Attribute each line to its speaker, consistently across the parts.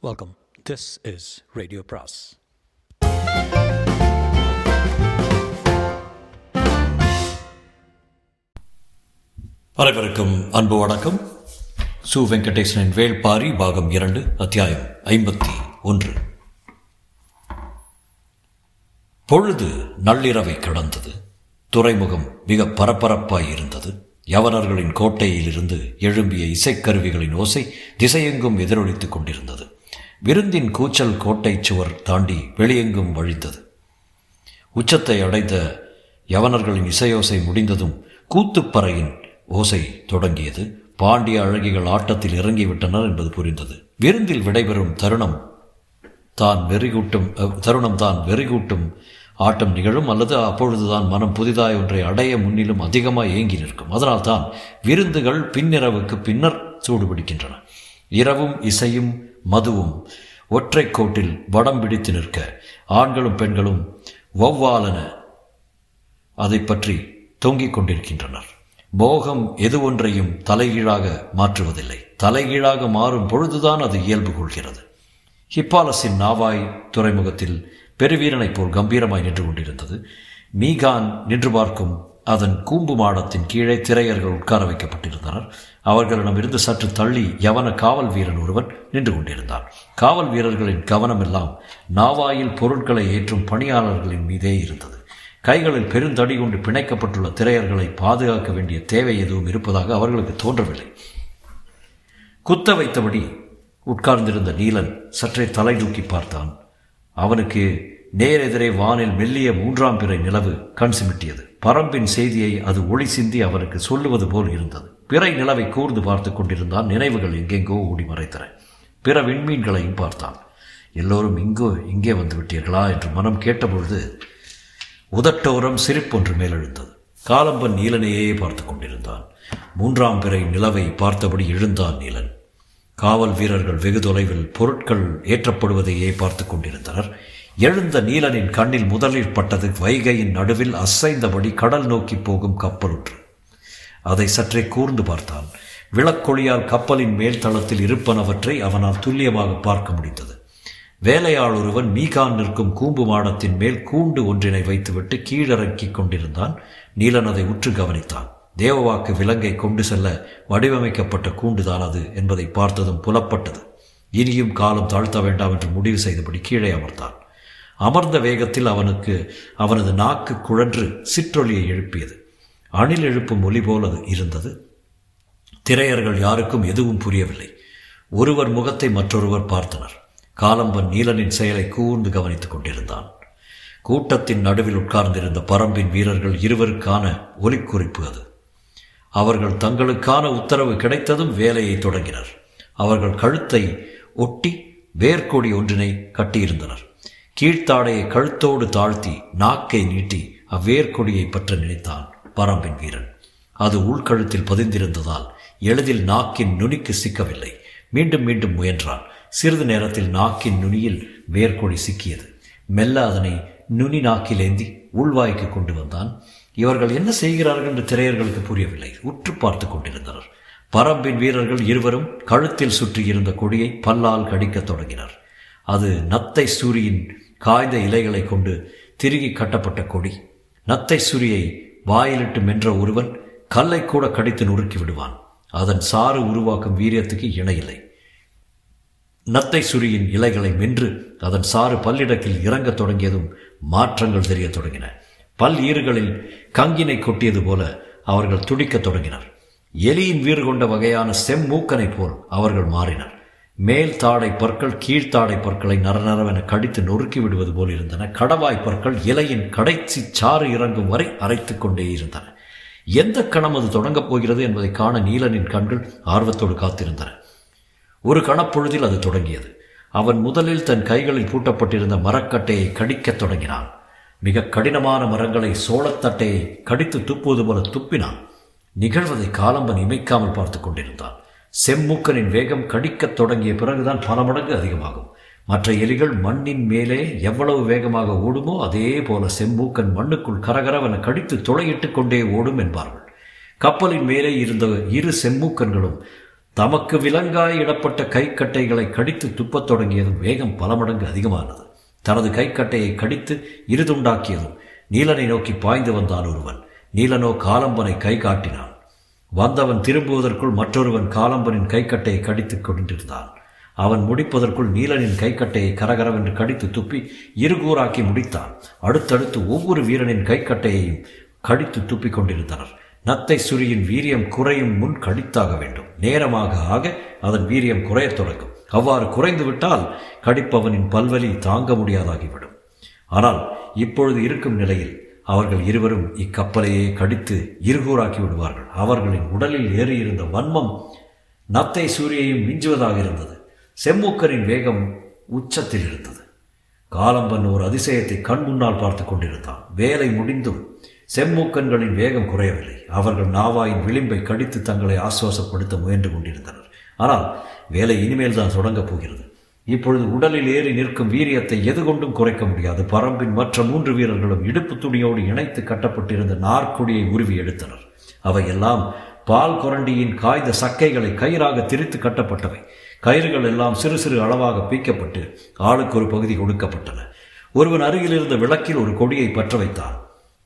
Speaker 1: Welcome this is radio பிராஸ்
Speaker 2: அனைவருக்கும் அன்பு வணக்கம். சு வெங்கடேசனின் வேள்பாரி பாகம் இரண்டு அத்தியாயம் ஐம்பத்தி ஒன்று. பொழுது நள்ளிரவை கடந்தது. துறைமுகம் மிக பரபரப்பாய் இருந்தது. யவனர்களின் கோட்டையிலிருந்து எழும்பிய இசைக்கருவிகளின் ஓசை திசையெங்கும் எதிரொலித்துக் கொண்டிருந்தது. விருந்தின் கூச்சல் கோட்டை சுவர் தாண்டி வெளியெங்கும் வழித்தது உச்சத்தை அடைந்த யவனர்களின் இசையோசை முடிந்ததும் கூத்துப்பறையின் ஓசை தொடங்கியது. பாண்டிய அழகிகள் ஆட்டத்தில் இறங்கிவிட்டனர் என்பது புரிந்தது. விருந்தில் விடைபெறும் தருணம் தான் வெறிகூட்டும் தருணம் தான் வெறிகூட்டும் ஆட்டம் நிகழும் அல்லது அப்பொழுதுதான் மனம் புதிதாய் ஒன்றை அடைய முன்னிலும் அதிகமாக ஏங்கி நிற்கும். அதனால் தான் விருந்துகள் பின்னிரவுக்கு பின்னர் சூடுபிடிக்கின்றன. இரவும் இசையும் மதுவும் ஒற்றை கோட்டில் வடம் பிடித்து நிற்க ஆண்களும் பெண்களும் வௌவாலன அதை பற்றி தொங்கிக் கொண்டிருக்கின்றனர். மோகம் எது ஒன்றையும் தலைகீழாக மாற்றுவதில்லை. தலைகீழாக மாறும் பொழுதுதான் அது இயல்பு கொள்கிறது. ஹிப்பாலஸின் நாவாய் துறைமுகத்தில் பெருவீரனைப் போல் கம்பீரமாய் நின்று கொண்டிருந்தது. மீகான் நின்று பார்க்கும் அதன் கூம்பு மாடத்தின் கீழே திரையர்கள் உட்கார வைக்கப்பட்டிருந்தனர். அவர்களிடமிருந்து சற்று தள்ளி யவன காவல் வீரன் ஒருவன் நின்று கொண்டிருந்தான். காவல் வீரர்களின் கவனமெல்லாம் நாவாயில் பொருட்களை ஏற்றும் பணியாளர்களின் மீதே இருந்தது. கைகளில் பெருந்தடி கொண்டு பிணைக்கப்பட்டுள்ள திரையர்களை பாதுகாக்க வேண்டிய தேவை எதுவும் இருப்பதாக அவர்களுக்கு தோன்றவில்லை. குத்த வைத்தபடி உட்கார்ந்திருந்த நீலன் சற்றே தலை தூக்கி பார்த்தான். அவனுக்கு நேரெதிரே வானில் மெல்லிய மூன்றாம் பிறை நிலவு கண் சிமிட்டியது. பரம்பின் செய்தியை அது ஒளி சிந்தி அவருக்கு சொல்லுவது போல் இருந்தது. பிறை நிலவை கூர்ந்து பார்த்து கொண்டிருந்தான். நினைவுகள் எங்கெங்கோ ஓடி மறைத்தன. பிற விண்மீன்களையும் பார்த்தான். எல்லோரும் இங்கோ இங்கே வந்து விட்டீர்களா என்று மனம் கேட்டபொழுது உதட்டோரம் சிரிப்பொன்று மேலெழுந்தது. காலம்பன் நீலனையே பார்த்து கொண்டிருந்தான். மூன்றாம் பிறை நிலவை பார்த்தபடி எழுந்தான் நீலன். காவல் வீரர்கள் வெகு தொலைவில் பொருட்கள் ஏற்றப்படுவதையே பார்த்து கொண்டிருந்தனர். எழுந்த நீலனின் கண்ணில் முதலில் பட்டது வைகையின் நடுவில் அசைந்தபடி கடல் நோக்கி போகும் கப்பல் ஒன்று அதை சற்றே கூர்ந்து பார்த்தான். விளக்கொளியால் கப்பலின் மேல் தளத்தில் இருப்பனவற்றை அவனால் துல்லியமாக பார்க்க முடிந்தது. வேலையாள் ஒருவன் மீகான் நிற்கும் கூம்பு மாடத்தின் மேல் கூண்டு ஒன்றினை வைத்துவிட்டு கீழிறக்கிக் கொண்டிருந்தான். நீலன் அதை உற்று கவனித்தான். தேவவாக்கு விலங்கை கொண்டு செல்ல வடிவமைக்கப்பட்ட கூண்டுதான் அது என்பதை பார்த்ததும் புலப்பட்டது. இனியும் காலம் தாழ்த்த வேண்டாம் என்று முடிவு செய்தபடி கீழே அமர்ந்தான். அமர்ந்த வேகத்தில் அவனுக்கு அவனது நாக்கு குழன்று சிற்றொலியை எழுப்பியது. அணில் எழுப்பும் ஒலி போல இருந்தது. திரையர்கள் யாருக்கும் எதுவும் புரியவில்லை. ஒருவர் முகத்தை மற்றொருவர் பார்த்தனர். காலம்பன் நீலனின் செயலை கூர்ந்து கவனித்துக் கொண்டிருந்தான். கூட்டத்தின் நடுவில் உட்கார்ந்திருந்த பரம்பின் வீரர்கள் இருவருக்கான ஒலிக்குறிப்பு அது. அவர்கள் தங்களுக்கான உத்தரவு கிடைத்ததும் வேலையை தொடங்கினர். அவர்கள் கழுத்தை ஒட்டி வேர்க்கொடி ஒன்றினை கட்டியிருந்தனர். கீழ்த்தாடையை கழுத்தோடு தாழ்த்தி நாக்கை நீட்டி அவ்வேர்கொடியை பற்ற நினைத்தான் பரம்பின் வீரன். அது உள்கழுத்தில் பதிந்திருந்ததால் எளிதில் நாக்கின் நுனிக்கு சிக்கவில்லை. மீண்டும் மீண்டும் முயன்றான். சிறிது நேரத்தில் நாக்கின் நுனியில் வேர்க்கொடி சிக்கியது. மெல்ல அதனை நுனி நாக்கிலேந்தி உள்வாய்க்கு கொண்டு வந்தான். இவர்கள் என்ன செய்கிறார்கள் என்று திரையர்களுக்கு புரியவில்லை. உற்று பார்த்து கொண்டிருந்தனர். பரம்பின் வீரர்கள் இருவரும் கழுத்தில் சுற்றியிருந்த கொடியை பல்லால் கடிக்கத் தொடங்கினர். அது நத்தை சூரியின் காய்ந்த இலைகளை கொண்டு திருகி கட்டப்பட்ட கொடி. நத்தை சுரியை வாயிலிட்டு மென்ற ஒருவன் கல்லை கூட கடித்து நொறுக்கி விடுவான். அதன் சாறு உருவாக்கும் வீரியத்துக்கு இணையில்லை. நத்தை சுரியின் இலைகளை மென்று அதன் சாறு பல்லிடத்தில் இறங்கத் தொடங்கியதும் மாற்றங்கள் தெரிய தொடங்கின. பல் ஈறுகளில் கங்கினை கொட்டியது போல அவர்கள் துடிக்கத் தொடங்கினர். எலியின் வீறு கொண்ட வகையான செம்மூக்கனைப் போல் அவர்கள் மாறினர். மேல் தாடை பற்கள் கீழ்த்தாடை பற்களை நரநரவென கடித்து நொறுக்கி விடுவது போல் இருந்தன. கடவாய் பற்கள் இலையின் கடைசி சாறு இறங்கும் வரை அரைத்து கொண்டே இருந்தன. எந்த கணம் அது தொடங்கப் போகிறது என்பதை காண நீலனின் கண்கள் ஆர்வத்தோடு காத்திருந்தன. ஒரு கணப்பொழுதில் அது தொடங்கியது. அவன் முதலில் தன் கைகளில் பூட்டப்பட்டிருந்த மரக்கட்டையை கடிக்கத் தொடங்கினான். மிக கடினமான மரங்களை சோளத்தட்டையை கடித்து துப்புவது போல துப்பினான். நிகழ்வதை காலம்பன் இமைக்காமல் பார்த்து கொண்டிருந்தான். செம்மூக்கனின் வேகம் கடிக்கத் தொடங்கிய பிறகுதான் பல மடங்கு அதிகமாகும். மற்ற எலிகள் மண்ணின் மேலே எவ்வளவு வேகமாக ஓடுமோ அதே போல செம்மூக்கன் மண்ணுக்குள் கரகரவென கடித்து துளையிட்டு கொண்டே ஓடும் என்பார்கள். கப்பலின் மேலே இருந்த இரு செம்மூக்கன்களும் தமக்கு விலங்காய் இடப்பட்ட கைக்கட்டைகளை கடித்து துப்பத் தொடங்கியதும் வேகம் பல மடங்கு அதிகமானது. தனது கைக்கட்டையை கடித்து இருதுண்டாக்கியதும் நீலனை நோக்கி பாய்ந்து வந்தான் ஒருவன். நீலனோ காலம்பனை கை காட்டினான். வந்தவன் திரும்புவதற்குள் மற்றொருவன் காலம்பனின் கைக்கட்டையை கடித்து கொண்டிருந்தான். அவன் முடிப்பதற்குள் நீலனின் கைக்கட்டையை கரகரவென்று கடித்து துப்பி இருகூறாக்கி முடித்தான். அடுத்தடுத்து ஒவ்வொரு வீரனின் கைக்கட்டையையும் கடித்து துப்பி கொண்டிருந்தனர். நத்தை சுரியின் வீரியம் குறையும் முன் கடித்தாக வேண்டும். நேரமாக ஆக அதன் வீரியம் குறையத் தொடங்கும். அவ்வாறு குறைந்துவிட்டால் கடிப்பவனின் பல்வலி தாங்க முடியாதாகிவிடும். ஆனால் இப்பொழுது இருக்கும் நிலையில் அவர்கள் இருவரும் இக்கப்பலையே கடித்து இருகூறாக்கி விடுவார்கள். அவர்களின் உடலில் ஏறியிருந்த வன்மம் நத்தை சூரியையும் மிஞ்சுவதாக இருந்தது. செம்மூக்கரின் வேகம் உச்சத்தில் இருந்தது. காலம்பன் ஒரு அதிசயத்தை கண் முன்னால் பார்த்து கொண்டிருந்தான். வேலை முடிந்தும் செம்மூக்கன்களின் வேகம் குறையவில்லை. அவர்கள் நாவாயின் விளிம்பை கடித்து தங்களை ஆசுவாசப்படுத்த முயன்று கொண்டிருந்தனர். ஆனால் வேலை இனிமேல் தான் தொடங்கப் போகிறது. இப்பொழுது உடலில் ஏறி நிற்கும் வீரியத்தை எது கொண்டும் குறைக்க முடியாது. பரம்பின் மற்ற மூன்று வீரர்களும் இடுப்பு துணியோடு இணைத்து கட்டப்பட்டிருந்த நார்க்கொடியை உருவி எடுத்தனர். அவையெல்லாம் பால் குரண்டியின் காய்ந்த சக்கைகளை கயிறாக திரித்து கட்டப்பட்டவை. கயிறுகள் எல்லாம் சிறு சிறு அளவாக பீக்கப்பட்டு ஆளுக்கு ஒரு பகுதி கொடுக்கப்பட்டன. ஒருவன் அருகில் இருந்த விளக்கில் ஒரு கொடியை பற்ற வைத்தான்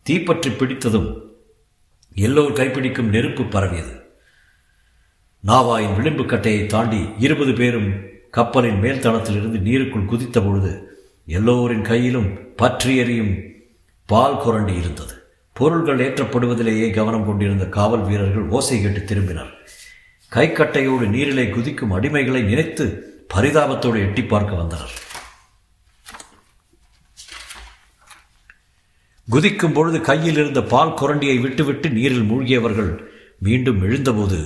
Speaker 2: தீப்பற்றி பிடித்ததும் எல்லோர் கைப்பிடிக்கும் நெருப்பு பரவியது. நாவாயின் விளிம்பு கட்டையை தாண்டி இருபது பேரும் கப்பலின் மேல்தளத்திலிருந்து நீருக்குள் குதித்த பொழுது எல்லோரின் கையிலும் பற்றி எறியும் பால் குரண்டி இருந்தது. பொருள்கள் ஏற்றப்படுவதிலேயே கவனம் கொண்டிருந்த காவல் வீரர்கள் ஓசை கேட்டு திரும்பினர். கைக்கட்டையோடு நீரிலே குதிக்கும் அடிமைகளை நினைத்து பரிதாபத்தோடு எட்டி பார்க்க வந்தனர். குதிக்கும் பொழுது கையில் இருந்த பால் குரண்டியை விட்டுவிட்டு நீரில் மூழ்கியவர்கள் மீண்டும் எழுந்தபோது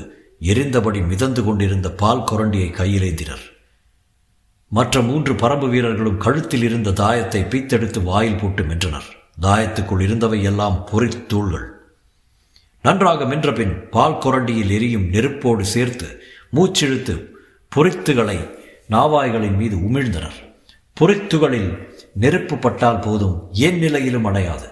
Speaker 2: எரிந்தபடி மிதந்து கொண்டிருந்த பால் குரண்டியை கையிலேந்தினர். மற்ற மூன்று பரம்பு வீரர்களும் கழுத்தில் இருந்த தாயத்தை பீத்தெடுத்து வாயில் போட்டு மென்றனர். தாயத்துக்குள் இருந்தவை எல்லாம் பொறித்தூள்கள் நன்றாக மென்றபின் பால் குரண்டியில் எரியும் நெருப்போடு சேர்த்து மூச்சிழுத்து பொறித்துகளை நாவாய்களின் மீது உமிழ்ந்தனர். பொறித்துகளில் நெருப்பு பட்டால் போதும் என் நிலையிலும் அடையாது.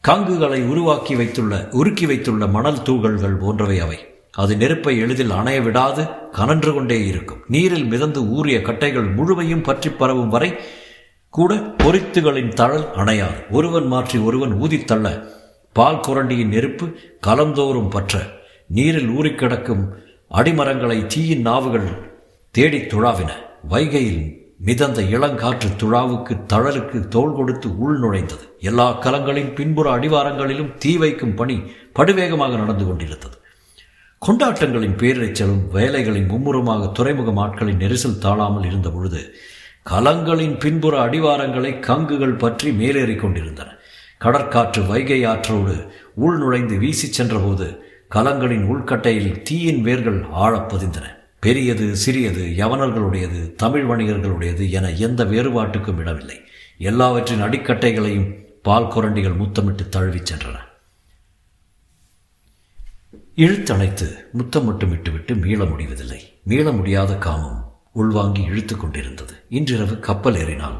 Speaker 2: கங்குகளை உருவாக்கி வைத்துள்ள உருக்கி வைத்துள்ள மணல் தூகள்கள் போன்றவை அவை. அது நெருப்பை எளிதில் அணைய விடாது கனன்று கொண்டே இருக்கும். நீரில் மிதந்து ஊறிய கட்டைகள் முழுமையும் பற்றி பரவும் வரை கூட பொறித்துகளின் தழல் அணையாது. ஒருவன் மாற்றி ஒருவன் ஊதித்தள்ள பால் குரண்டியின் நெருப்பு கலந்தோறும் பற்ற. நீரில் ஊறிக்கிடக்கும் அடிமரங்களை தீயின் நாவுகள் தேடித் துழாவின. வைகையில் மிதந்த இளங்காற்று துழாவுக்கு தழலுக்கு தோள் கொடுத்து உள் நுழைந்தது. எல்லா கலங்களின் பின்புற அடிவாரங்களிலும் தீ வைக்கும் பணி படுவேகமாக நடந்து கொண்டிருந்தது. கொண்டாட்டங்களின் பேரிரைச்சலும் வேலைகளின் மும்முரமாக துறைமுக ஆட்களின் நெரிசல் தாழாமல் இருந்த பொழுது கலங்களின் பின்புற அடிவாரங்களை கங்குகள் பற்றி மேலேறிக் கொண்டிருந்தன. கடற்காற்று வைகை ஆற்றோடு உள் நுழைந்து வீசிச் சென்றபோது கலங்களின் உள்கட்டையில் தீயின் வேர்கள் ஆழப் பதிந்தன. பெரியது சிறியது யவனர்களுடையது தமிழ் வணிகர்களுடையது என எந்த வேறுபாட்டுக்கும் இடமில்லை. எல்லாவற்றின் அடிக்கட்டைகளையும் பால் குரண்டிகள் முத்தமிட்டு தழுவிச் சென்றன. இழுத்தணைத்து முத்தம் மட்டும் விட்டுவிட்டு மீள முடிவதில்லை. மீள முடியாத காமம் உள்வாங்கி இழுத்து கொண்டிருந்தது. இன்றிரவு கப்பல் ஏறினால்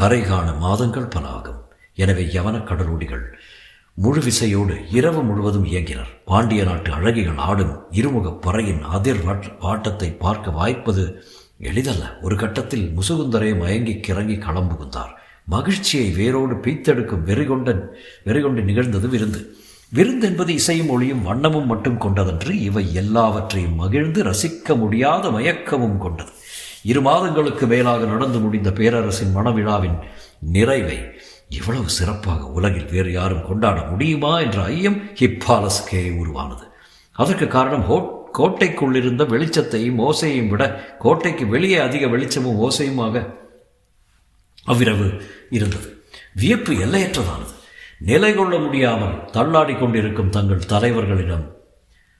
Speaker 2: கரை காண மாதங்கள் பல ஆகும் எனவே யவன கடலோடிகள் முழு விசையோடு இரவு முழுவதும் இயங்கினர். பாண்டிய நாட்டு அழகிகள் ஆடும் இருமுக பறையின் அதிர் வாட்டத்தை பார்க்க வாய்ப்பது எளிதல்ல. ஒரு கட்டத்தில் முசுகுந்தரே மயங்கி கிறங்கி களம் புகுந்தார் மகிழ்ச்சியை வேரோடு பீத்தெடுக்கும் வெறிகொண்ட வெறிகொண்டு நிகழ்ந்தது விருந்து. விருந்து என்பது இசையும் ஒளியும் வண்ணமும் மட்டும் கொண்டதன்று இவை எல்லாவற்றையும் மகிழ்ந்து ரசிக்க முடியாத மயக்கமும் கொண்டது. இரு மாதங்களுக்கு மேலாக நடந்து முடிந்த பேரரசின் மணவிழாவின் நிறைவை இவ்வளவு சிறப்பாக உலகில் வேறு யாரும் கொண்டாட முடியுமா என்ற ஐயம் ஹிப்பாலஸ்கே உருவானது. அதற்கு காரணம் ஹோ கோட்டைக்குள்ளிருந்த வெளிச்சத்தையும் ஓசையையும் விட கோட்டைக்கு வெளியே அதிக வெளிச்சமும் ஓசையுமாக அவ்விரவு இருந்தது. வியப்பு எல்லையற்றதானது. நிலை கொள்ள முடியாமல் தள்ளாடி கொண்டிருக்கும் தங்கள் தலைவர்களிடம்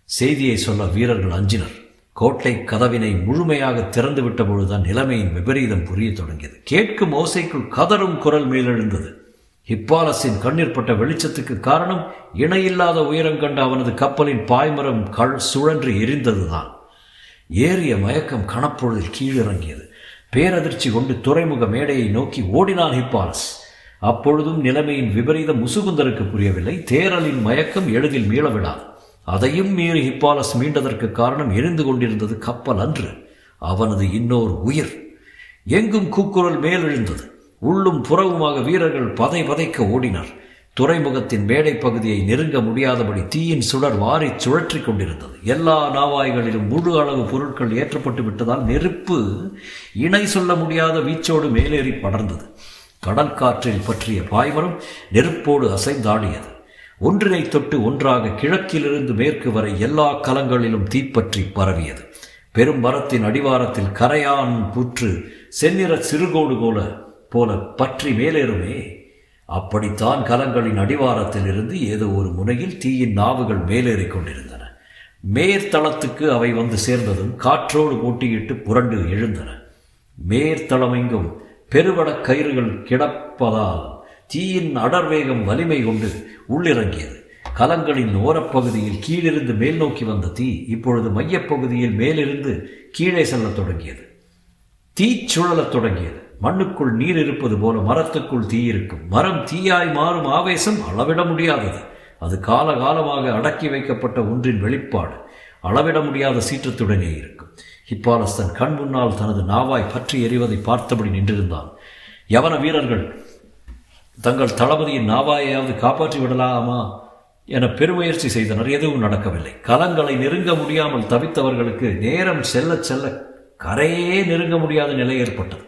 Speaker 2: செய்தியை சொல்ல வீரர்கள் அஞ்சினர். கோட்டை கதவினை முழுமையாக திறந்துவிட்ட பொழுதுதான் நிலைமையின் விபரீதம் புரிய தொடங்கியது. கேட்கும் ஓசைக்குள் கதரும் குரல் மேலெழுந்தது. ஹிப்பாலஸின் கண்ணீர்பட்ட வெளிச்சத்துக்கு காரணம் இணையில்லாத உயரம் கண்ட அவனது கப்பலின் பாய்மரம் கள் சுழன்று எரிந்ததுதான். ஏறிய மயக்கம் கணப்பொழுதில் கீழிறங்கியது. பேரதிர்ச்சி கொண்டு துறைமுக மேடையை நோக்கி ஓடினான் ஹிப்பாலஸ். அப்பொழுதும் நிலைமையின் விபரீதம் முசுகுந்தருக்கு புரியவில்லை. தேரலின் மயக்கம் எளிதில் மீளவிடாது. அதையும் மீறி ஹிப்பாலஸ் மீண்டதற்கு காரணம் எரிந்து கொண்டிருந்தது கப்பல் அன்று. அவனது இன்னொரு உயிர். எங்கும் கூக்குரல் மேலெழுந்தது உள்ளும் புறவுமாக வீரர்கள் பதை பதைக்க ஓடினர். துறைமுகத்தின் மேடை பகுதியை நெருங்க முடியாதபடி தீயின் சுடர் வாரி சுழற்றி கொண்டிருந்தது. எல்லா நாவாய்களிலும் முழு அளவு பொருட்கள் ஏற்றப்பட்டு விட்டதால் நெருப்பு இணை சொல்ல முடியாத வீச்சோடு மேலேறி படர்ந்தது. கடற்காற்றில் பற்றிய பாய்மரம் நெருப்போடு அசைந்தாடியது. ஒன்றினை தொட்டு ஒன்றாக கிழக்கிலிருந்து மேற்கு வரை எல்லா கலங்களிலும் தீப்பற்றி பரவியது. பெரும் மரத்தின் அடிவாரத்தில் கரையான் புற்று செந்நிற சிறுகோடு போல போல பற்றி மேலேறுமே. அப்படித்தான் கலங்களின் அடிவாரத்தில் இருந்து ஏதோ ஒரு முனையில் தீயின் நாவுகள் மேலேறிக் கொண்டிருந்தன. மேற்தளத்துக்கு அவை வந்து சேர்ந்ததும் காற்றோடு போட்டியிட்டு புரண்டு எழுந்தன. மேற்தளமெங்கும் பெருவட கயிறுகள் கிடப்பதால் தீயின் அடர்வேகம் வலிமை கொண்டு உள்ளிறங்கியது. கலங்களின் ஓரப்பகுதியில் கீழிருந்து மேல் நோக்கி வந்த தீ இப்பொழுது மையப்பகுதியில் மேலிருந்து கீழே செல்லத் தொடங்கியது. தீ சுழலத் தொடங்கியது. மண்ணுக்குள் நீர் இருப்பது போல மரத்துக்குள் தீ இருக்கும். மரம் தீயாய் மாறும் ஆவேசம் அளவிட முடியாதது. அது காலகாலமாக அடக்கி வைக்கப்பட்ட ஒன்றின் வெளிப்பாடு அளவிட முடியாத சீற்றத்துடனே இருக்கும். ஹிப்பாலஸ் தன் கண் முன்னால் தனது நாவாய் பற்றி எறிவதை பார்த்தபடி நின்றிருந்தான். யவன வீரர்கள் தங்கள் தளபதியின் நாவாயையாவது காப்பாற்றி விடலாமா என பெருமுயற்சி செய்தனர். எதுவும் நடக்கவில்லை. கலங்களை நெருங்க முடியாமல் தவித்தவர்களுக்கு நேரம் செல்ல செல்ல கரையே நெருங்க முடியாத நிலை ஏற்பட்டது.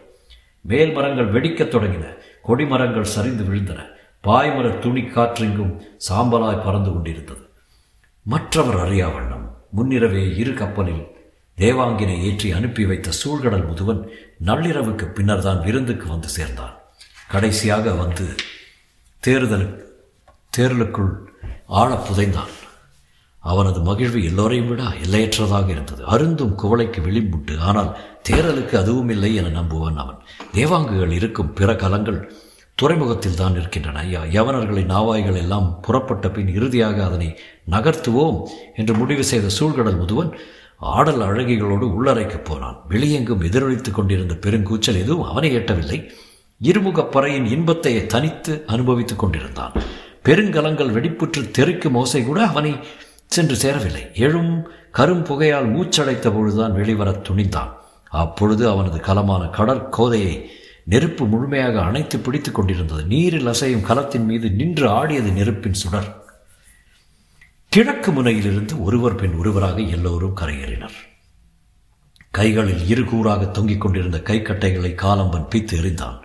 Speaker 2: மேல் மரங்கள் வெடிக்கத் தொடங்கின. கொடிமரங்கள் சரிந்து விழுந்தன. பாய்மர துணி காற்றெங்கும் சாம்பலாய் பறந்து கொண்டிருந்தது. மற்றவர் அறியா வண்ணம் முன்னிரவே இரு கப்பலில் தேவாங்கினை ஏற்றி அனுப்பி வைத்த சூழ்கடல் முதுவன் நள்ளிரவுக்கு பின்னர் தான் விருந்துக்கு வந்து சேர்ந்தான். கடைசியாக வந்து தேர்தல் தேர்தலுக்குள் ஆழ புதைந்தான். அவனது மகிழ்வு எல்லோரையும் விட எல்லையற்றதாக இருந்தது. அருந்தும் குவளைக்கு விளிம்புண்டு. ஆனால் தேரலுக்கு அதுவும் இல்லை என நம்புவான் அவன். தேவாங்குகள் இருக்கும் பிற கலங்கள் துறைமுகத்தில் தான் இருக்கின்றன யவனர்களின் நாவாய்கள் எல்லாம் புறப்பட்ட பின் இறுதியாக அதனை நகர்த்துவோம் என்று முடிவு செய்த சூழ்கடல் முதுவன் ஆடல் அழகிகளோடு உள்ளறைக்குப் போனான். வெளியெங்கும் எதிரொலித்துக் கொண்டிருந்த பெருங்கூச்சல் எதுவும் அவனை எட்டவில்லை. இருமுகப்பறையின் இன்பத்தை தனித்து அனுபவித்துக் கொண்டிருந்தான். பெருங்கலங்கள் வெடிப்புற்று தெறிக்கும் ஓசை கூட அவனை சென்று சேரவில்லை. எழும் கரும் புகையால் மூச்சடைத்த பொழுதுதான் வெளிவரத் துணிந்தான். அப்பொழுது அவனது கலமான கடற்கோதையை நெருப்பு முழுமையாக அணைத்து பிடித்துக் கொண்டிருந்தது. நீரில் அசையும் கலத்தின் மீது நின்று ஆடியது நெருப்பின் சுடர். கிழக்கு முனையிலிருந்து ஒருவர் பின் ஒருவராக எல்லோரும் கரையேறினர். கைகளில் இருகூறாக தொங்கிக் கொண்டிருந்த கைக்கட்டைகளை காலம்பன் பீத்து எறிந்தான்.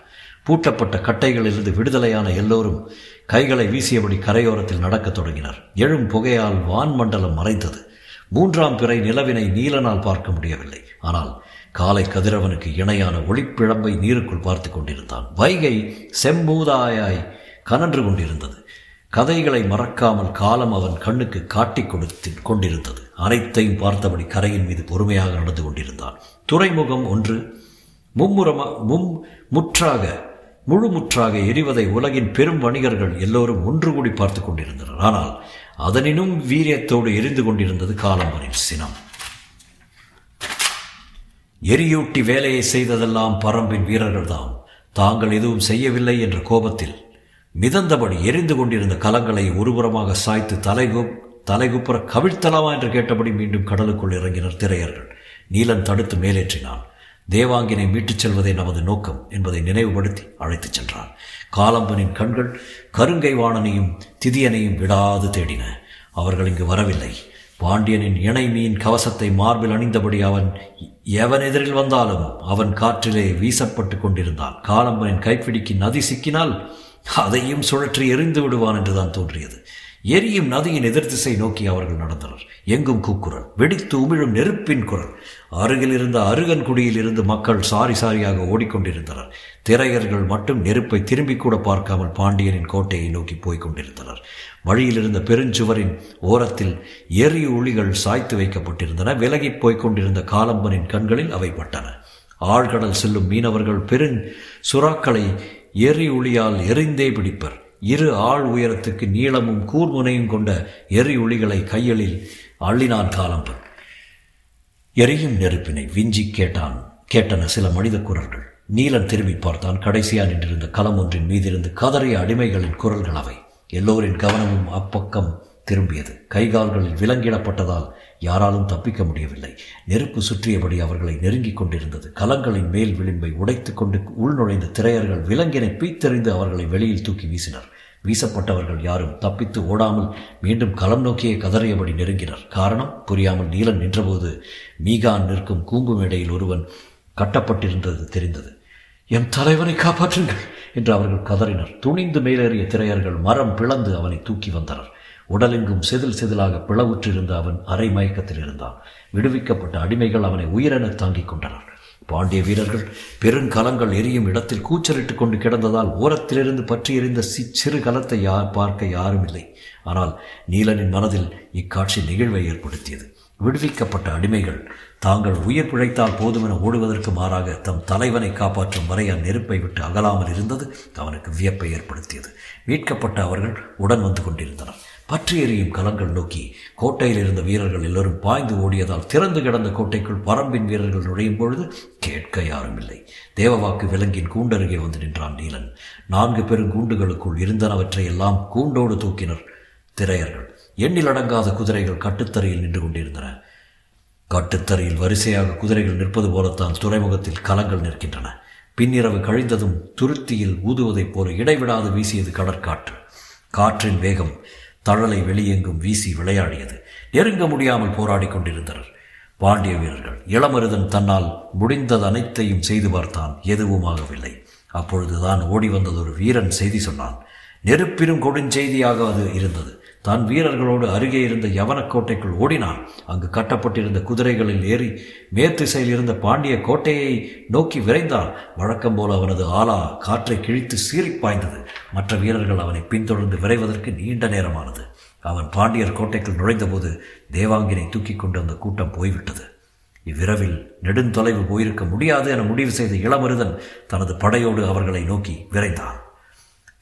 Speaker 2: பூட்டப்பட்ட கட்டைகளிலிருந்து விடுதலையான எல்லோரும் கைகளை வீசியபடி கரையோரத்தில் நடக்கத் தொடங்கினர். எழும் புகையால் வான்மண்டலம் மறைந்தது. மூன்றாம் பிறை நிலவினை நீலனால் பார்க்க முடியவில்லை. ஆனால் காலை கதிரவனுக்கு இணையான ஒளிப்பிழம்பை நீருக்குள் பார்த்து கொண்டிருந்தான். வைகை செம்பூதாயாய் கனன்று கொண்டிருந்தது. கதைகளை மறக்காமல் காலம் அவன் கண்ணுக்கு காட்டிக் கொடுத்து கொண்டிருந்தது. அனைத்தையும் பார்த்தபடி கரையின் மீது பொறுமையாக நடந்து கொண்டிருந்தான். துறைமுகம் ஒன்று. மும்முரமா மும் முற்றாக முழுமுற்றாக எரிவதை உலகின் பெரும் வணிகர்கள் எல்லோரும் ஒன்று கூடி பார்த்து கொண்டிருந்தனர். ஆனால் அதனினும் வீரியத்தோடு எரிந்து கொண்டிருந்தது காலம்பரின் சினம். எரியூட்டி வேலையை செய்ததெல்லாம் பரம்பின் வீரர்கள்தான் தாங்கள் எதுவும் செய்யவில்லை என்ற கோபத்தில் மிதந்தபடி எரிந்து கொண்டிருந்த கலங்களை ஒருபுறமாக சாய்த்து தலைகு தலைகுப்புற கவிழ்த்தலாமா என்று கேட்டபடி மீண்டும் கடலுக்குள் இறங்கினர் திரையர்கள். நீலன் தடுத்து மேலேற்றினான். தேவாங்கினை மீட்டுச் செல்வதே நமது நோக்கம் என்பதை நினைவுபடுத்தி அழைத்துச் சென்றான். காலம்பனின் கண்கள் கருங்கை வாணனையும் திதியனையும் விடாது தேடின. அவர்கள் இங்கு வரவில்லை. பாண்டியனின் இணை மீன் கவசத்தை மார்பில் அணிந்தபடி அவன் எவன் எதிரில் வந்தாலும் அவன் காற்றிலே வீசப்பட்டு கொண்டிருந்தான். காலம்பனின் கைப்பிடிக்கு நதி சிக்கினால் அதையும் சுழற்றி எரிந்து விடுவான் என்றுதான் தோன்றியது. எரியும் நதியின் எதிர் திசை நோக்கி அவர்கள் நடந்தனர். எங்கும் கூக்குரல் வெடித்து உமிழும் நெருப்பின் குரல். அருகில் இருந்த அருகன்குடியில் இருந்து மக்கள் சாரி சாரியாக ஓடிக்கொண்டிருந்தனர். திரையர்கள் மட்டும் நெருப்பை திரும்பி கூட பார்க்காமல் பாண்டியனின் கோட்டையை நோக்கி போய்க் கொண்டிருந்தனர் வழியில் இருந்த பெருஞ்சுவரின் ஓரத்தில் எரி ஒளிகள் சாய்த்து வைக்கப்பட்டிருந்தன. விலகிப் போய்க் கொண்டிருந்த காலம்பனின் கண்களில் அவை பட்டன. ஆழ்கடல் செல்லும் மீனவர்கள் பெருஞ் சுறாக்களை எரி ஒளியால் எரிந்தே பிடிப்பர். இரு ஆள் உயரத்துக்கு நீளமும் கூர்முனையும் கொண்ட எரி ஒளிகளை கையலில் அள்ளினான் காலம்பன். எரியும் நெருப்பினை விஞ்சி கேட்டான் கேட்டன சில மனித குரல்கள். நீலன் திரும்பி பார்த்தான் கடைசியா நின்றிருந்த களம் ஒன்றின் மீதிருந்து கதறிய அடிமைகளின் குரல்கள் அவை. எல்லோரின் கவனமும் அப்பக்கம் திரும்பியது. கைகால்களில் விலங்கிடப்பட்டதால் யாராலும் தப்பிக்க முடியவில்லை. நெருப்பு சுற்றியபடி அவர்களை நெருங்கிக் கொண்டிருந்தது. கலங்களின் மேல் விளிம்பை உடைத்துக் கொண்டு உள்நுழைந்த திரையர்கள் விலங்கினை பீத்தறிந்து அவர்களை வெளியில் தூக்கி வீசினர். வீசப்பட்டவர்கள் யாரும் தப்பித்து ஓடாமல் மீண்டும் களம் நோக்கியே கதறியபடி நெருங்கினர். காரணம் புரியாமல் நீலன் நின்றபோது மீகான் நிற்கும் கூம்பு மேடையில் ஒருவன் கட்டப்பட்டிருந்தது தெரிந்தது. எம் தலைவனை காப்பாற்றுங்கள்! என்று அவர்கள் கதறினர். துணிந்து மேலேறிய திரையர்கள் மரம் பிளந்து அவனை தூக்கி வந்தனர். உடலெங்கும் செதில் செதிலாக பிளவுற்றிருந்த அவன் அரை மயக்கத்தில் இருந்தான். விடுவிக்கப்பட்ட அடிமைகள் அவனை உயிரென தாங்கிக் கொண்டனர். பாண்டிய வீரர்கள் பெருங்கலங்கள் எரியும் இடத்தில் கூச்சலிட்டுக் கொண்டு கிடந்ததால் ஓரத்திலிருந்து பற்றி எறிந்த சி சிறு கலத்தை யார் பார்க்க யாரும் இல்லை. ஆனால் நீலனின் மனதில் இக்காட்சி நிகழ்வை ஏற்படுத்தியது. விடுவிக்கப்பட்ட அடிமைகள் தாங்கள் உயிர் பிழைத்தால் போதுமென ஓடுவதற்கு மாறாக தம் தலைவனை காப்பாற்றும் வரை அந்நெருப்பை விட்டு அகலாமல் இருந்தது அவனுக்கு வியப்பை ஏற்படுத்தியது. மீட்கப்பட்ட அவர்கள் உடன் வந்து கொண்டிருந்தனர். பற்றி எறியும் கலங்கள் நோக்கி கோட்டையில் இருந்த வீரர்கள் எல்லோரும் பாய்ந்து ஓடியதால் திறந்து கிடந்த கோட்டைக்குள் பரம்பின் வீரர்கள் நுழையும் பொழுது கேட்க யாரும் இல்லை தேவவாக்கு விலங்கின் கூண்டருகே வந்து நின்றான் நீலன். நான்கு பெருங்கூண்டுகளுக்குள் இருந்தனவற்றை எல்லாம் கூண்டோடு தூக்கினர் திரையர்கள். எண்ணிலடங்காத குதிரைகள் கட்டுத்தரையில் நின்று கொண்டிருந்தன. கட்டுத்தரையில் வரிசையாக குதிரைகள் நிற்பது போலத்தான் துறைமுகத்தில் கலங்கள் நிற்கின்றன. பின்னிரவு கழிந்ததும் துருத்தியில் ஊதுவதைப் போல இடைவிடாது வீசியது கடற்காற்று. காற்றின் வேகம் தழலை வெளியெங்கும் வீசி விளையாடியது. நெருங்க முடியாமல் போராடி கொண்டிருந்தனர். பாண்டிய வீரர்கள் இளமருதன் தன்னால் முடிந்தது அனைத்தையும் செய்து பார்த்தான் எதுவும் ஆகவில்லை அப்பொழுதுதான் ஓடி வந்தது ஒரு வீரன் செய்தி சொன்னான். நெருப்பிலும் கொடுஞ்செய்தியாக அது இருந்தது. தான் வீரர்களோடு அருகே இருந்த யவனக்கோட்டைக்குள் ஓடினான். அங்கு கட்டப்பட்டிருந்த குதிரைகளில் ஏறி மேற்திசையில் இருந்த பாண்டிய கோட்டையை நோக்கி விரைந்தான். வழக்கம் போல அவனது ஆலா காற்றை கிழித்து சீறி பாய்ந்தது. மற்ற வீரர்கள் அவனை பின்தொடர்ந்து விரைவதற்கு நீண்ட நேரமானது. அவன் பாண்டியர் கோட்டைக்குள் நுழைந்தபோது தேவாங்கினை தூக்கி கொண்டு அந்த கூட்டம் போய்விட்டது. இவ்விரவில் நெடுந்தொலைவு போயிருக்க முடியாது என முடிவு செய்த இளமருதன் தனது படையோடு அவர்களை நோக்கி விரைந்தான்.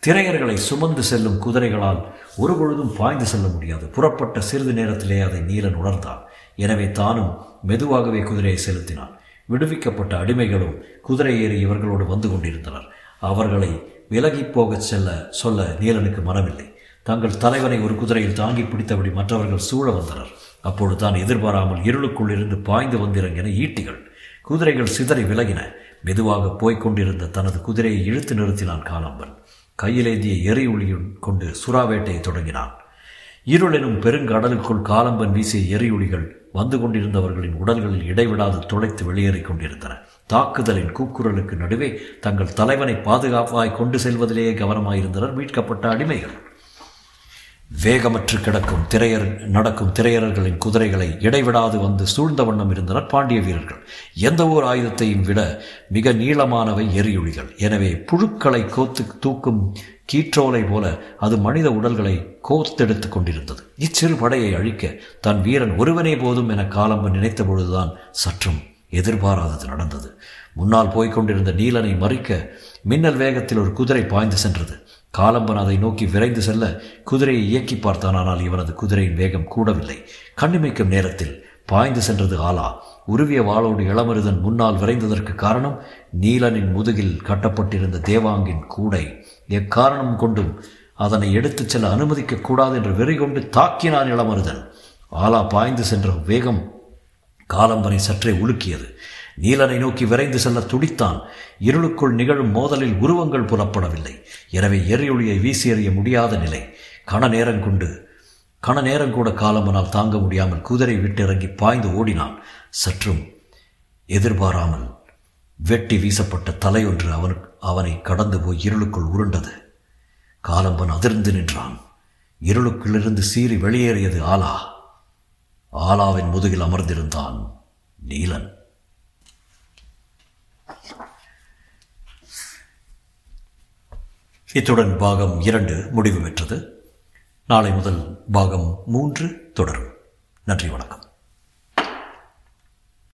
Speaker 2: திரையர்களை சுமந்து செல்லும் குதிரைகளால் ஒருபொழுதும் பாய்ந்து செல்ல முடியாது. புறப்பட்ட சிறிது நேரத்திலே அதை நீலன் உணர்ந்தான். எனவே தானும் மெதுவாகவே குதிரையை செலுத்தினான். விடுவிக்கப்பட்ட அடிமைகளும் குதிரை ஏறி இவர்களோடு வந்து கொண்டிருந்தனர். அவர்களை விலகி போகச் செல்ல சொல்ல நீலனுக்கு மனமில்லை. தங்கள் தலைவனை ஒரு குதிரையில் தாங்கி பிடித்தபடி மற்றவர்கள் சூழ வந்தனர். அப்பொழுது தான் எதிர்பாராமல் இருளுக்குள் இருந்து பாய்ந்து வந்திறங்கின ஈட்டிகள். குதிரைகள் சிதறி விலகின. மெதுவாக போய்க் கொண்டிருந்த தனது குதிரையை இழுத்து நிறுத்தினான் காலம்பன். கையிலேந்திய எரி ஒளியுடன் கொண்டு சுறாவேட்டையை தொடங்கினான். இருளெனும் பெருங்கடலுக்குள் காலம்பன் வீசிய எரியுளிகள் வந்து கொண்டிருந்தவர்களின் உடல்களில் இடைவிடாது துளைத்து வெளியேறிக் கொண்டிருந்தன. தாக்குதலின் கூக்குரலுக்கு நடுவே தங்கள் தலைவனை பாதுகாப்பாய் கொண்டு செல்வதிலேயே கவனமாயிருந்தனர் மீட்கப்பட்ட அடிமைகள். வேகமற்று கிடக்கும் திரையர் நடக்கும் திரையரர்களின் குதிரைகளை இடைவிடாது வந்து சூழ்ந்த வண்ணம் இருந்தனர் பாண்டிய வீரர்கள். எந்த ஓர் ஆயுதத்தையும் விட மிக நீளமானவை எரியுளிகள் எனவே புழுக்களை கோத்து தூக்கும் கீற்றோலை போல அது மனித உடல்களை கோர்த்தெடுத்துக் கொண்டிருந்தது. இச்சிறு படையை அழிக்க தன் வீரன் ஒருவனே போதும் என காலம்பன் நினைத்த பொழுதுதான் சற்றும் எதிர்பாராதது நடந்தது. முன்னால் போய்க் கொண்டிருந்த நீலனை மறிக்க மின்னல் வேகத்தில் ஒரு குதிரை பாய்ந்து சென்றது. காலம்பன் அதை நோக்கி விரைந்து செல்ல குதிரையை இயக்கி பார்த்தான் ஆனால் இவனது குதிரையின் வேகம் கூடவில்லை. கண்ணிமைக்கும் நேரத்தில் பாய்ந்து சென்றது ஆலா. உருவிய வாளோடு இளமருதன் முன்னால் விரைந்ததற்கு காரணம் நீலனின் முதுகில் கட்டப்பட்டிருந்த தேவாங்கின் கூடை. எக்காரணம் கொண்டும் அதனை எடுத்துச் செல்ல அனுமதிக்க கூடாது என்று வெறி கொண்டு தாக்கினான் இளமருதன். ஆலா பாய்ந்து சென்ற வேகம் காலம்பனை சற்றே உலுக்கியது. நீலனை நோக்கி விரைந்து செல்ல துடித்தான். இருளுக்குள் நிகழும் மோதலில் உருவங்கள் புலப்படவில்லை. எனவே எரியொளியை வீசி எறிய முடியாத நிலை. கண நேரம் கொண்டு கண நேரம் கூட காலமனால் தாங்க முடியாமல் குதிரை விட்டிறங்கி பாய்ந்து ஓடினான். சற்றும் எதிர்பாராமல் வெட்டி வீசப்பட்ட தலையொன்று அவன் அவனை கடந்து போய் இருளுக்குள் உருண்டது. காலம்பன் அதிர்ந்து நின்றான். இருளுக்குள்ளிருந்து சீறி வெளியேறியது ஆலா. ஆலாவின் முதுகில் அமர்ந்திருந்தான் நீலன். இத்துடன் பாகம் இரண்டு முடிவு பெற்றது நாளை முதல் பாகம் மூன்று தொடரும். நன்றி வணக்கம்.